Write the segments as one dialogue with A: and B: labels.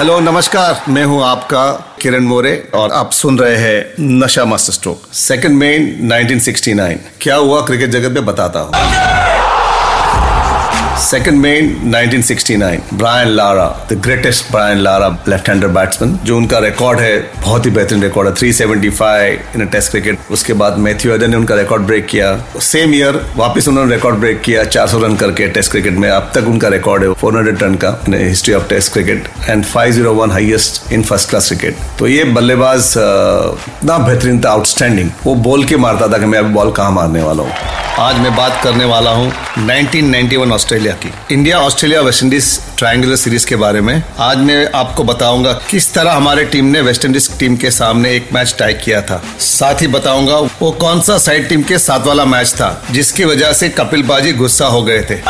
A: Hello नमस्कार। मैं हूँ आपका किरण मोरे और आप सुन रहे हैं नशा मास्टर स्ट्रोक सेकंड मेन 1969 क्या हुआ? क्रिकेट जगत में बताता हूँ। Second man 1969 Brian Lara the greatest Brian Lara left hander batsman जो उनका रिकॉर्ड है, बहुत ही बेहतरीन रिकॉर्ड है 375 इन टेस्ट क्रिकेट उसके बाद मैथ्यू एडन ने उनका रिकॉर्ड ब्रेक किया। सेम ईयर वापस उन्होंने रिकॉर्ड ब्रेक किया 400 रन करके टेस्ट क्रिकेट में। अब तक उनका रिकॉर्ड है 400 रन का history of test cricket and 501 highest in first class cricket तो ये बल्लेबाज इतना बेहतरीन था आउटस्टैंडिंग वो बॉल के मारता था कि मैं अभी बॉल कहाँ मारने वाला हूँ? आज मैं बात करने वाला हूँ 1991 ऑस्ट्रेलिया की। India Australia West Indies triangular series के बारे में। आज मैं आपको बताऊँगा किस तरह हमारे टीम ने वेस्ट इंडीज टीम के सामने एक मैच टाई किया था। साथ ही बताऊँगा वो कौन सा साइड टीम के साथ वाला मैच था, जिसकी वजह से कपिल बाजी गुस्सा हो गए थे।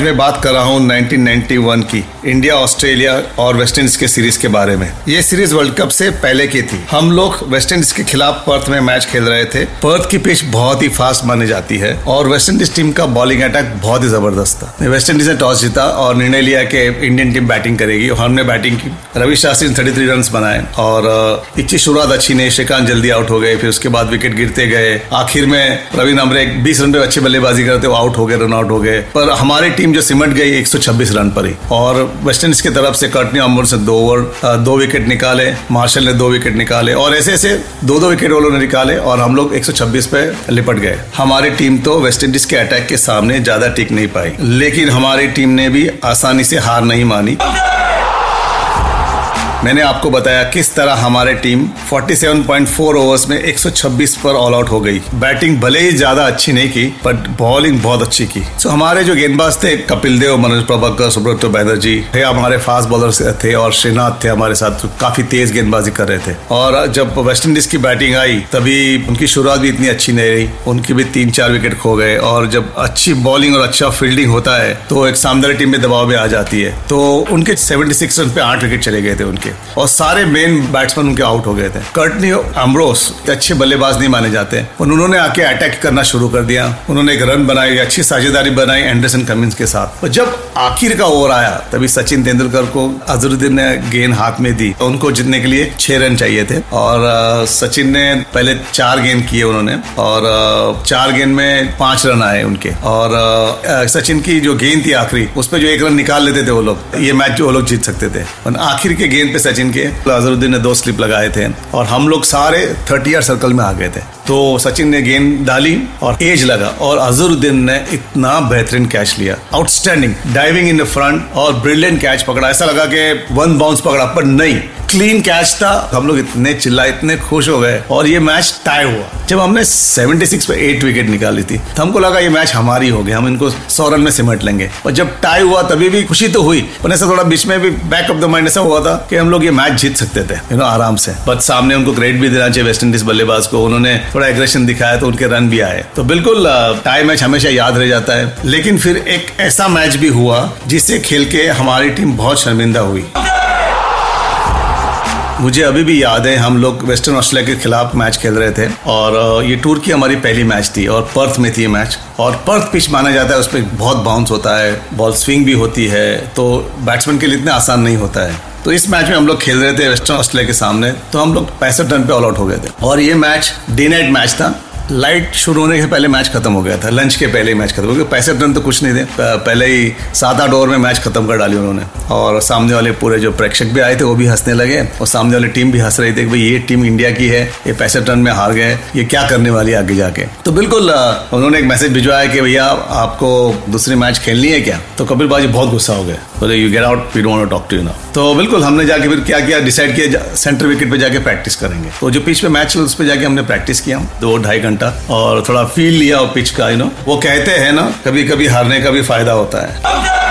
A: मैं बात कर रहा हूँ 1991 की, इंडिया, ऑस्ट्रेलिया और वेस्ट इंडीज के सीरीज़ के बारे में। ये सीरीज़ वर्ल्ड कप से पहले की थी। हम लोग वेस्ट इंडीज के खिलाफ पर्थ में मैच खेल रहे थे। पर्थ की पिच बहुत ही फास्ट मानी जाती है और वेस्ट इंडीज टीम का बॉलिंग अटैक बहुत ही ज़बरदस्त था। वेस्ट इंडीज ने टॉस जीता और निर्णय लिया कि इंडियन टीम बैटिंग करेगी और हमने बैटिंग की। रवि शास्त्री ने थर्टी थ्री रन बनाए और इच्छी शुरुआत अच्छी नहीं, श्रीकांत जल्दी आउट हो गए, फिर उसके बाद विकेट गिरते गए। आखिर में रवि नामरे बीस रन पे अच्छी बल्लेबाजी करते आउट हो गए, रन आउट हो गए। पर हमारी टीम जो सिमट गई 126 रन पर ही। और वेस्ट इंडीज की तरफ़ से कर्टनी अमूर से दो ओवर दो विकेट निकाले, मार्शल ने दो विकेट निकाले और ऐसे ऐसे दो दो विकेट वालों ने निकाले और हम लोग 126 पे लिपट गए। हमारी टीम तो वेस्ट इंडीज के अटैक के सामने ज़्यादा टिक नहीं पाई, लेकिन हमारी टीम ने भी आसानी से हार नहीं मानी। मैंने आपको बताया किस तरह हमारे टीम 47.4 ओवर्स में 126 पर ऑल आउट हो गई। बैटिंग भले ही ज़्यादा अच्छी नहीं की बट बॉलिंग बहुत अच्छी की। सो हमारे जो गेंदबाज थे, कपिल देव, मनोज प्रभाकर, सुब्रत बैनर्जी, थे हमारे फास्ट बॉलर थे और श्रीनाथ थे हमारे साथ, काफ़ी तेज गेंदबाजी कर रहे थे। और जब वेस्ट इंडीज की बैटिंग आई, तभी उनकी शुरुआत भी इतनी अच्छी नहीं रही। उनकी भी तीन चार विकेट खो गए और जब अच्छी बॉलिंग और अच्छा फील्डिंग होता है तो एक सामने टीम में दबाव में आ जाती है। तो उनके 76 रन पे आठ विकेट चले गए थे उनके। और सारे मेन बैट्समैन उनके आउट हो गए थे। कर्टनी अमरोस अच्छे बल्लेबाज नहीं माने जाते। और उन्होंने आके अटैक करना शुरू कर दिया। उन्होंने एक रन बनाई अच्छी साझेदारी बनाई एंडरसन कमिंस के साथ। और जब आखिर का ओवर आया, तभी सचिन तेंदुलकर को अजरुद्दीन ने गेंद हाथ में दी। उनको जीतने के लिए छह रन चाहिए थे। और सचिन ने पहले चार गेंद किए उन्होंने। और चार गेंद में पाँच रन आए उनके। और सचिन की जो गेंद थी आखिरी उस पर जो एक रन निकाल लेते थे वो लोग, ये मैच जो वो लोग जीत सकते थे। आखिर के गेंद पे सचिन के अजहरुद्दीन ने दो स्लिप लगाए थे और हम लोग सारे थर्टी यार सर्कल में आ गए थे। तो सचिन ने गेंद डाली और एज लगा और अजहरुद्दीन ने इतना बेहतरीन कैच लिया। Outstanding diving in the front और ब्रिलियंट कैच पकड़ा। ऐसा लगा कि वन बाउंस पकड़ा, पर नहीं। क्लीन कैच था। हम लोग इतने चिल्लाए इतने खुश हो गए और ये मैच टाई हुआ। जब हमने 76 पे एट विकेट निकाली थी तो हमको लगा ये मैच हमारी हो गया हम इनको सौ रन में सिमट लेंगे। और जब टाई हुआ, तभी भी खुशी तो हुई, पर ऐसा थोड़ा बीच में भी बैक ऑफ़ द माइंड ऐसा हुआ था कि हम लोग ये मैच जीत सकते थे यू नो आराम से। बट सामने उनको क्रेडिट भी देना चाहिए वेस्ट इंडीज बल्लेबाज को, उन्होंने थोड़ा एग्रेशन दिखाया तो उनके रन भी आए। तो बिल्कुल टाई मैच हमेशा याद रह जाता है। लेकिन फिर एक ऐसा मैच भी हुआ जिससे खेल के हमारी टीम बहुत शर्मिंदा हुई। मुझे अभी भी याद है, हम लोग वेस्टर्न ऑस्ट्रेलिया के खिलाफ मैच खेल रहे थे और ये टूर की हमारी पहली मैच थी और पर्थ में थी ये मैच और पर्थ पिच माना जाता है उसमें बहुत बाउंस होता है बॉल स्विंग भी होती है तो बैट्समैन के लिए इतना आसान नहीं होता है। तो इस मैच में हम लोग खेल रहे थे वेस्टर्न ऑस्ट्रेलिया के सामने तो हम लोग पैंसठ रन पे ऑल आउट हो गए थे। और ये मैच डे नाइट मैच था लाइट शुरू होने से पहले मैच खत्म हो गया था। लंच के पहले ही मैच खत्म हो गया। पैंसठ रन तो कुछ नहीं थे। पहले ही सात आठ ओवर में मैच खत्म कर डाली उन्होंने। और सामने वाले पूरे जो प्रेक्षक भी आए थे, वो भी हंसने लगे। और सामने वाली टीम भी हंस रही थी कि भाई, ये टीम इंडिया की है, ये पैंसठ रन में हार गए, ये क्या करने वाली है आगे जाके? तो बिल्कुल उन्होंने एक मैसेज भिजवाया कि भैया, आपको दूसरी मैच खेलनी है क्या? तो कपिल बाजी बहुत गुस्सा हो गए। बोले you get out we don't talk to you now तो बिल्कुल, हमने जाके फिर क्या किया? डिसाइड किया सेंटर विकेट पे जाके प्रैक्टिस करेंगे। तो जो पिच पे मैच, उस पर जाके हमने प्रैक्टिस किया। दो ढाई घंटा और थोड़ा फील लिया पिच का यू नो वो कहते हैं ना कभी कभी हारने का भी फ़ायदा होता है।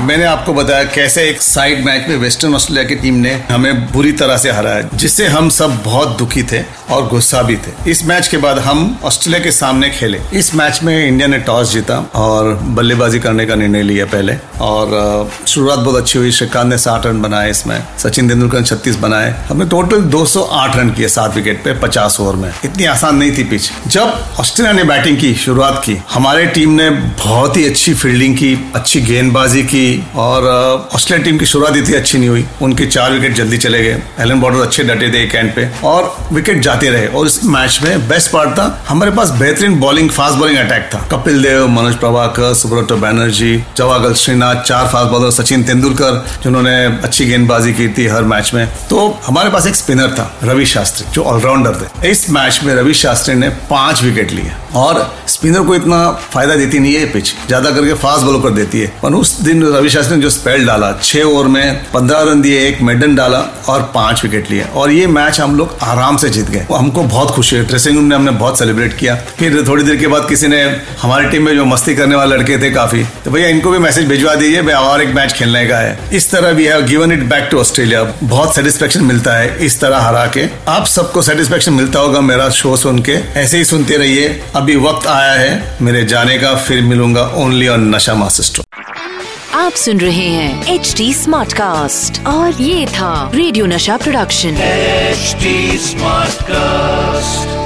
A: मैंने आपको बताया कैसे एक साइड मैच में वेस्टर्न ऑस्ट्रेलिया की टीम ने हमें बुरी तरह से हराया, जिससे हम सब बहुत दुखी थे और गुस्सा भी थे। इस मैच के बाद हम ऑस्ट्रेलिया के सामने खेले। इस मैच में इंडिया ने टॉस जीता और बल्लेबाजी करने का निर्णय लिया पहले। और शुरुआत बहुत अच्छी हुई। श्रीकांत ने साठ रन बनाए इसमें। सचिन तेंदुलकर ने छत्तीस बनाए। हमने टोटल 208 रन किए सात विकेट पे 50 ओवर में। इतनी आसान नहीं थी पिच जब ऑस्ट्रेलिया ने बैटिंग की, शुरुआत की, हमारे टीम ने बहुत ही अच्छी फील्डिंग की, अच्छी गेंदबाजी की और ऑस्ट्रेलिया टीम की शुरुआत इतनी अच्छी नहीं हुई। उनके चार विकेट जल्दी चले गए। एलन बॉर्डर अच्छे डटे थे एक एंड पे और विकेट जाते रहे। और इस मैच में बेस्ट पार्ट था, हमारे पास बेहतरीन बॉलिंग फास्ट बॉलिंग अटैक था। कपिल देव, मनोज प्रभाकर, सुब्रतो बैनर्जी जवागल श्रीनाथ, चार फास्ट बॉलर सचिन तेंदुलकर, जिन्होंने अच्छी गेंदबाजी की थी हर मैच में। तो हमारे पास एक स्पिनर था, रवि शास्त्री, जो ऑलराउंडर थे। इस मैच में रवि शास्त्री ने पाँच विकेट लिए। और स्पिनर को इतना फ़ायदा देती नहीं है पिच। ज़्यादा करके फास्ट बॉलर कर देती है। पर उस दिन रवि शास्त्री ने जो स्पेल डाला, छह ओवर में पंद्रह रन दिए, एक मेडन डाला और पाँच विकेट लिए। और ये मैच हम लोग आराम से जीत गए। हमको बहुत खुशी है ड्रेसिंग रूम ने हमने बहुत सेलिब्रेट किया। फिर थोड़ी देर के बाद किसी ने हमारी टीम में जो मस्ती करने वाले लड़के थे काफ़ी तो भैया इनको भी मैसेज भिजवा दीजिए भाई और एक मैच खेलने का है। इस तरह भी है, given it back to Australia. बहुत सेटिस्फेक्शन मिलता है इस तरह हरा के। आप सबको सेटिस्फेक्शन मिलता होगा मेरा शो सुन के। ऐसे ही सुनते रहिए। अभी वक्त आया है मेरे जाने का फिर मिलूँगा ओनली ऑन नशा मास्टर
B: आप सुन रहे हैं एच डी स्मार्ट कास्ट और ये था रेडियो नशा प्रोडक्शन
C: एच स्मार्ट कास्ट